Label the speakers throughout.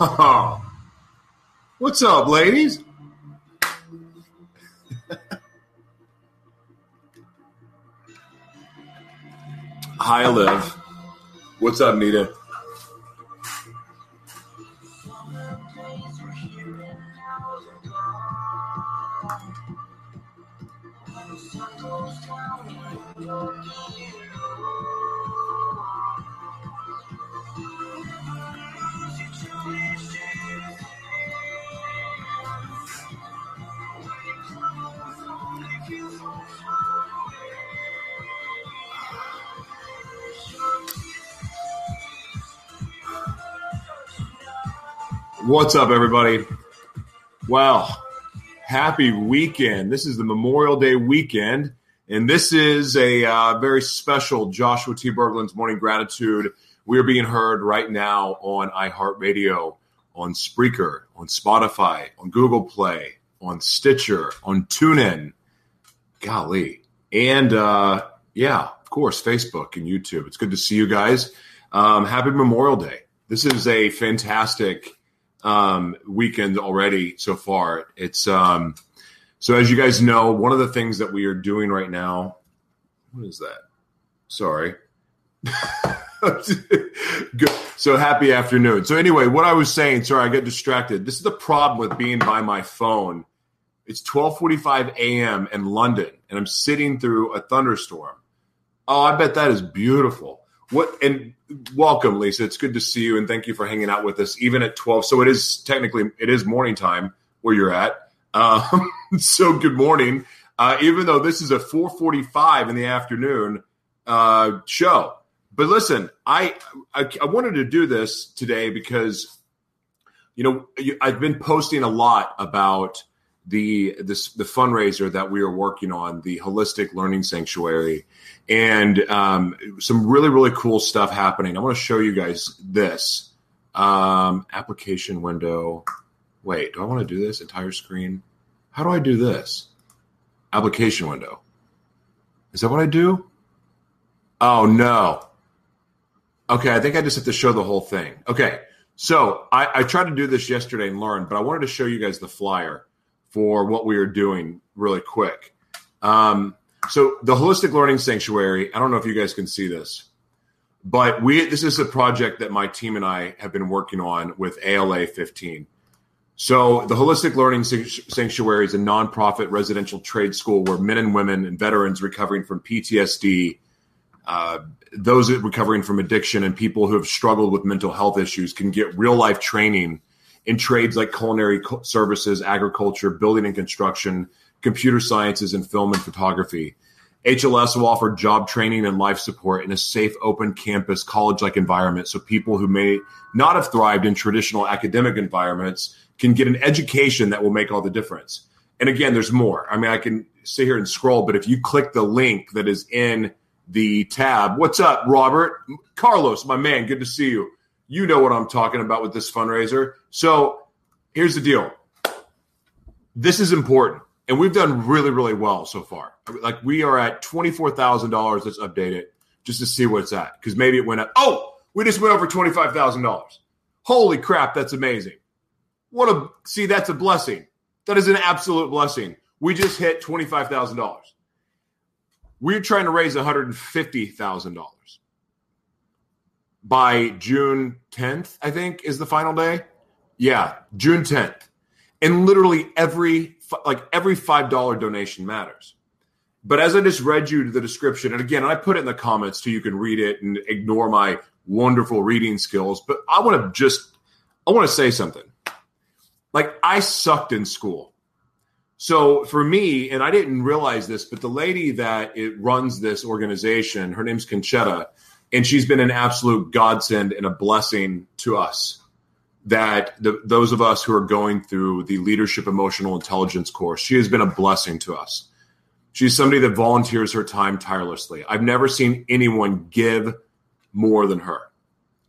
Speaker 1: What's up, ladies? Hi, Liv. What's up, Nita? What's up, everybody? Well, happy weekend. This is the Memorial Day weekend, and this is a uh, very special Joshua T. Berglan's Morning Gratitude. We are being heard right now on iHeartRadio, on Spreaker, on Spotify, on Google Play, on Stitcher, on TuneIn. Golly. And uh, yeah, of course, Facebook and YouTube. It's good to see you guys. Um, happy Memorial Day. This is a fantastic um, weekend already so far. It's um, so as you guys know, one of the things that we are doing right now. What is that? Sorry. Good. So happy afternoon. So anyway, what I was saying, sorry, I got distracted. This is the problem with being by my phone. It's 12:45 a.m. in London, and I'm sitting through a thunderstorm. Oh, I bet that is beautiful. What and welcome, Lisa. It's good to see you, and thank you for hanging out with us, even at 12. So it is technically it is morning time where you're at. Um, so good morning. Uh, even though this is a 4:45 in the afternoon uh, show, but listen, I, I I wanted to do this today because you know I've been posting a lot about the this the fundraiser that we are working on, the Holistic Learning Sanctuary, and um, some really really cool stuff happening. I want to show you guys this um, application window. Wait, do I want to do this entire screen? How do I do this? Application window. Is that what I do? Oh no. Okay, I think I just have to show the whole thing. Okay, so I, I tried to do this yesterday and learn, but I wanted to show you guys the flyer for what we are doing really quick. Um, so the holistic learning sanctuary. I don't know if you guys can see this, but we this is a project that my team and I have been working on with ALA 15. So the holistic learning sanctuary is a nonprofit residential trade school where men and women and veterans recovering from PTSD, uh, those recovering from addiction, and people who have struggled with mental health issues can get real life training in trades like culinary services, agriculture, building and construction, computer sciences, and film and photography. HLS will offer job training and life support in a safe, open campus, college like environment so people who may not have thrived in traditional academic environments can get an education that will make all the difference. And again, there's more. I mean, I can sit here and scroll, but if you click the link that is in the tab, what's up, Robert? Carlos, my man, good to see you. You know what I'm talking about with this fundraiser. So here's the deal. This is important. And we've done really, really well so far. Like we are at $24,000. Let's update it just to see what it's at. Because maybe it went up. Oh, we just went over $25,000. Holy crap, that's amazing. What a see, that's a blessing. That is an absolute blessing. We just hit $25,000. We're trying to raise $150,000 by June 10th, I think is the final day. Yeah, June 10th. And literally every like every $5 donation matters. But as I just read you the description, and again, I put it in the comments so you can read it and ignore my wonderful reading skills. But I want to just, I want to say something. Like I sucked in school. So for me, and I didn't realize this, but the lady that it runs this organization, her name's Conchetta, and she's been an absolute godsend and a blessing to us that the, those of us who are going through the leadership emotional intelligence course she has been a blessing to us she's somebody that volunteers her time tirelessly i've never seen anyone give more than her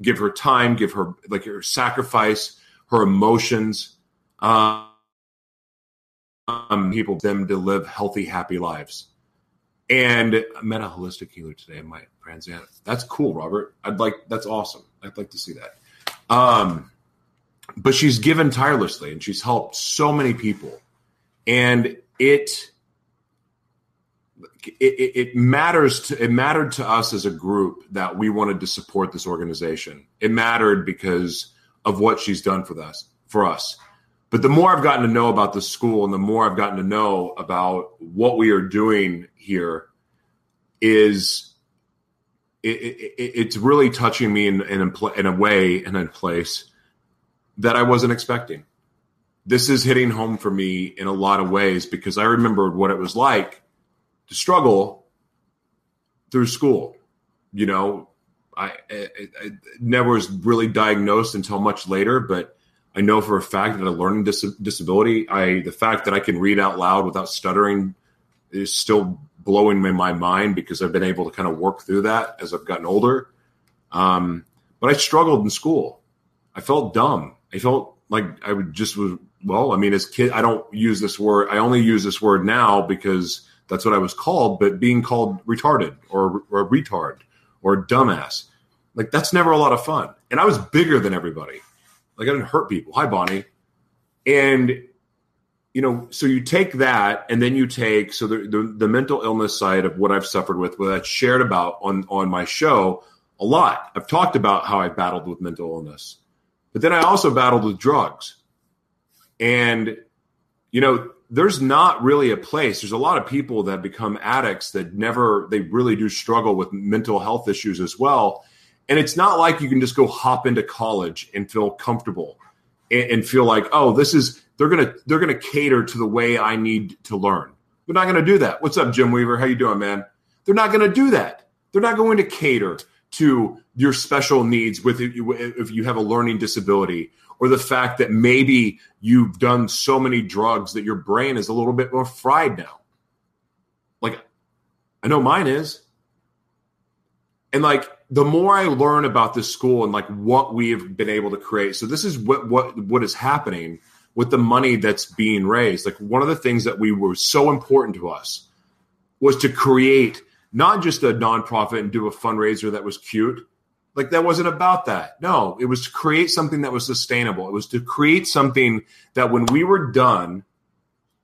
Speaker 1: give her time give her like her sacrifice her emotions um, people them to live healthy happy lives and I met a holistic healer today, my friends. Yeah, that's cool, Robert. I'd like that's awesome. I'd like to see that. Um, but she's given tirelessly and she's helped so many people. And it, it, it matters to it mattered to us as a group that we wanted to support this organization. It mattered because of what she's done for us for us. But the more I've gotten to know about the school and the more I've gotten to know about what we are doing here is it, it, it's really touching me in, in, in a way and in a place that I wasn't expecting. This is hitting home for me in a lot of ways because I remembered what it was like to struggle through school. You know, I, I, I never was really diagnosed until much later, but I know for a fact that a learning dis- disability, I the fact that I can read out loud without stuttering is still blowing my mind because I've been able to kind of work through that as I've gotten older. Um, but I struggled in school. I felt dumb. I felt like I would just was well. I mean, as kid, I don't use this word. I only use this word now because that's what I was called. But being called retarded or, or retard or dumbass, like that's never a lot of fun. And I was bigger than everybody. Like I didn't hurt people. Hi, Bonnie. And you know, so you take that, and then you take so the, the, the mental illness side of what I've suffered with, what I've shared about on on my show a lot. I've talked about how I battled with mental illness, but then I also battled with drugs, and you know, there's not really a place. There's a lot of people that become addicts that never they really do struggle with mental health issues as well, and it's not like you can just go hop into college and feel comfortable and, and feel like, oh, this is they're gonna they're gonna cater to the way I need to learn. They're not gonna do that. What's up, Jim Weaver? How you doing, man? They're not gonna do that. They're not going to cater to your special needs with if you have a learning disability or the fact that maybe you've done so many drugs that your brain is a little bit more fried now. Like I know mine is. And like the more I learn about this school and like what we've been able to create. So this is what what what is happening with the money that's being raised. Like one of the things that we were so important to us was to create not just a nonprofit and do a fundraiser that was cute. Like that wasn't about that. No, it was to create something that was sustainable. It was to create something that when we were done,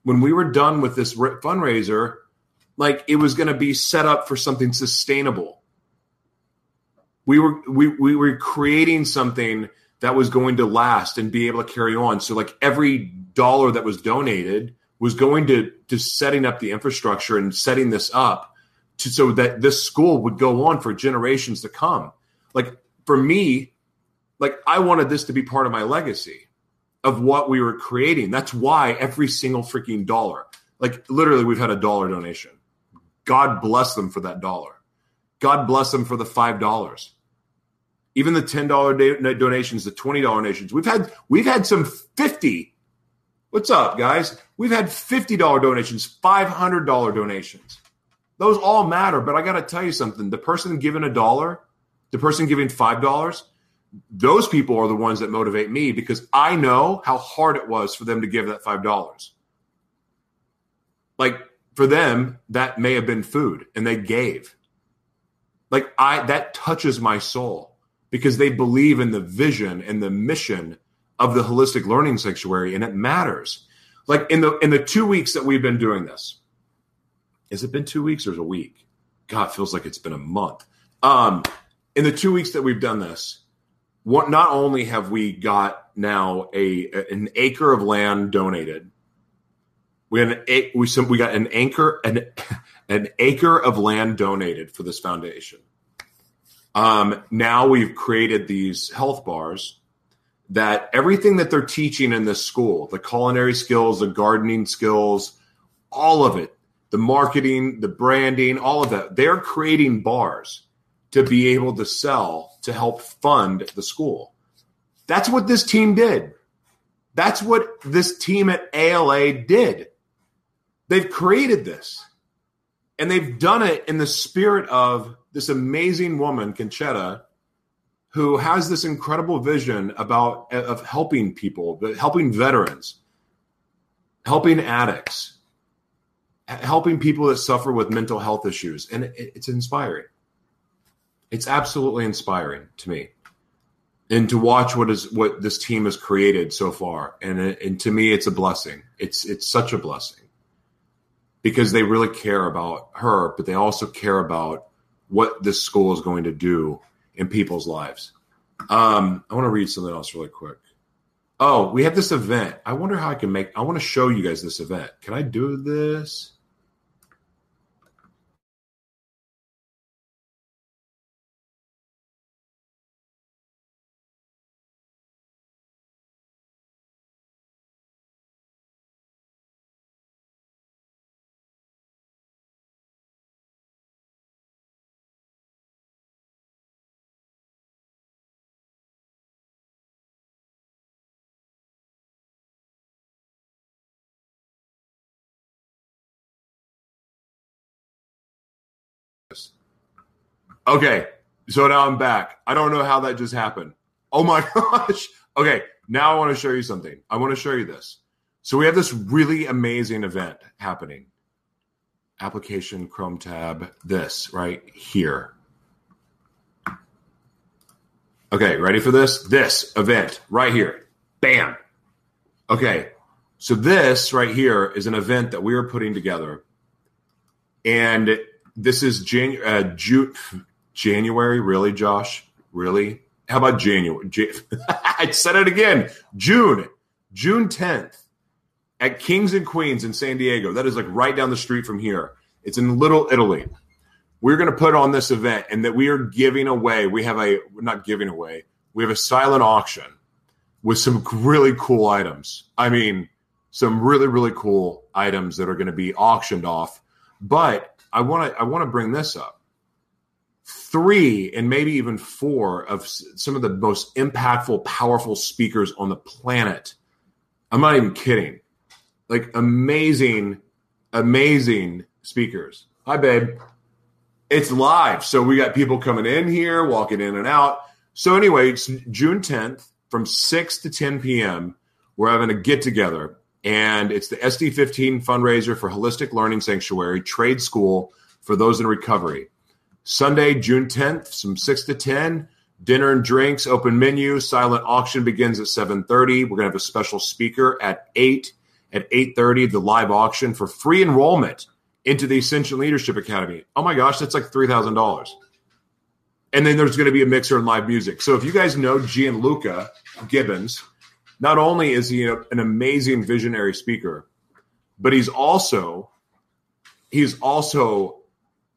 Speaker 1: when we were done with this fundraiser, like it was going to be set up for something sustainable. We were we we were creating something that was going to last and be able to carry on. So like every dollar that was donated was going to to setting up the infrastructure and setting this up to so that this school would go on for generations to come. Like for me, like I wanted this to be part of my legacy of what we were creating. That's why every single freaking dollar, like literally we've had a dollar donation. God bless them for that dollar. God bless them for the five dollars even the ten dollar donations, the twenty dollar donations. We've had we've had some fifty. What's up, guys? We've had fifty dollar donations, five hundred dollar donations. Those all matter, but I got to tell you something. The person giving a dollar, the person giving five dollars, those people are the ones that motivate me because I know how hard it was for them to give that five dollars. Like for them, that may have been food, and they gave. Like I, that touches my soul because they believe in the vision and the mission of the holistic learning sanctuary and it matters like in the in the two weeks that we've been doing this has it been two weeks? Or is a week. God feels like it's been a month. Um in the two weeks that we've done this what not only have we got now a an acre of land donated we had an we we got an anchor an an acre of land donated for this foundation. Um, now we've created these health bars that everything that they're teaching in this school, the culinary skills, the gardening skills, all of it, the marketing, the branding, all of that, they're creating bars to be able to sell to help fund the school. That's what this team did. That's what this team at ALA did. They've created this and they've done it in the spirit of this amazing woman, Conchetta, who has this incredible vision about of helping people, helping veterans, helping addicts, helping people that suffer with mental health issues, and it, it's inspiring. It's absolutely inspiring to me. and to watch what is what this team has created so far. And and to me, it's a blessing. It's it's such a blessing because they really care about her, but they also care about what this school is going to do in people's lives. Um, I want to read something else really quick. Oh, we have this event. I wonder how I can make. I want to show you guys this event. Can I do this? Okay, so now I'm back. I don't know how that just happened. Oh my gosh. Okay, now I want to show you something. I want to show you this. So we have this really amazing event happening. Application Chrome tab, this right here. Okay, ready for this? This event right here. Bam. Okay, so this right here is an event that we are putting together. And this is Jan- uh, June, January, really, Josh? Really? How about January? I said it again. June, June 10th at Kings and Queens in San Diego. That is like right down the street from here. It's in Little Italy. We're going to put on this event and that we are giving away. We have a, not giving away, we have a silent auction with some really cool items. I mean, some really, really cool items that are going to be auctioned off. But I want to, I want to bring this up three and maybe even four of some of the most impactful, powerful speakers on the planet. I'm not even kidding. Like amazing, amazing speakers. Hi, babe. It's live. So we got people coming in here, walking in and out. So, anyway, it's June 10th from 6 to 10 p.m. We're having a get together, and it's the SD15 fundraiser for Holistic Learning Sanctuary Trade School for those in recovery. Sunday, June 10th, from 6 to 10, dinner and drinks, open menu, silent auction begins at 7.30. We're going to have a special speaker at 8. At 8.30, the live auction for free enrollment into the Ascension Leadership Academy. Oh my gosh, that's like $3,000. And then there's going to be a mixer and live music. So if you guys know Gianluca Gibbons, not only is he an amazing visionary speaker, but he's also he's also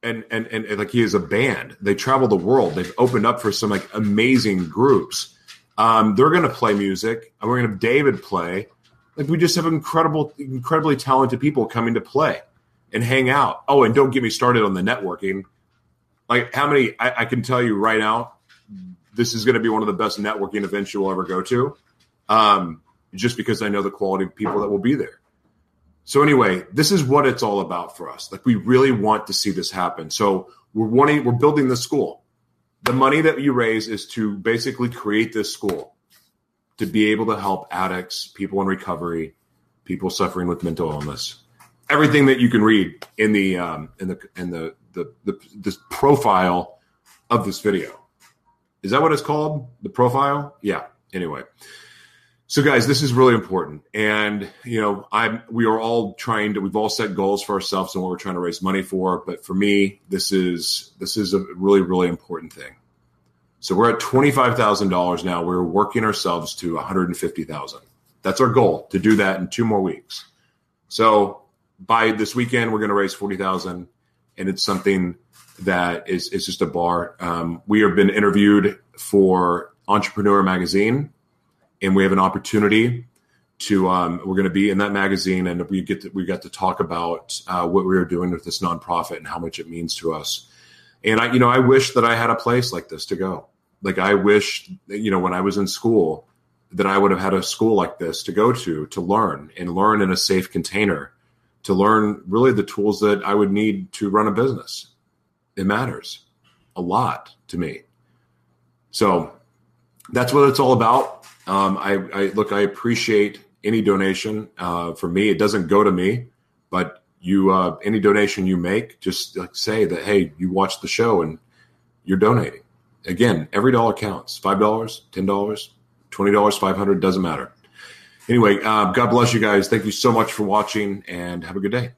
Speaker 1: and, and and like he is a band. They travel the world. They've opened up for some like amazing groups. Um, they're going to play music. And we're going to have David play. Like we just have incredible, incredibly talented people coming to play and hang out. Oh, and don't get me started on the networking. Like how many? I, I can tell you right now, this is going to be one of the best networking events you'll ever go to. Um, just because I know the quality of people that will be there. So anyway, this is what it's all about for us. Like we really want to see this happen. So we're wanting we're building the school. The money that you raise is to basically create this school to be able to help addicts, people in recovery, people suffering with mental illness. Everything that you can read in the um, in the in the the, the this profile of this video. Is that what it's called? The profile? Yeah. Anyway. So, guys, this is really important, and you know, I'm. We are all trying to. We've all set goals for ourselves and what we're trying to raise money for. But for me, this is this is a really really important thing. So we're at twenty five thousand dollars now. We're working ourselves to one hundred and fifty thousand. That's our goal to do that in two more weeks. So by this weekend, we're going to raise forty thousand, and it's something that is is just a bar. Um, we have been interviewed for Entrepreneur Magazine and we have an opportunity to um, we're going to be in that magazine and we get to, we got to talk about uh, what we were doing with this nonprofit and how much it means to us. And i you know i wish that i had a place like this to go. Like i wish you know when i was in school that i would have had a school like this to go to to learn and learn in a safe container to learn really the tools that i would need to run a business. It matters a lot to me. So that's what it's all about um, I, I, look. I appreciate any donation. Uh, for me, it doesn't go to me, but you uh, any donation you make, just like say that hey, you watched the show and you're donating. Again, every dollar counts. $5, $10, $20, 500 doesn't matter. Anyway, uh, God bless you guys. Thank you so much for watching and have a good day.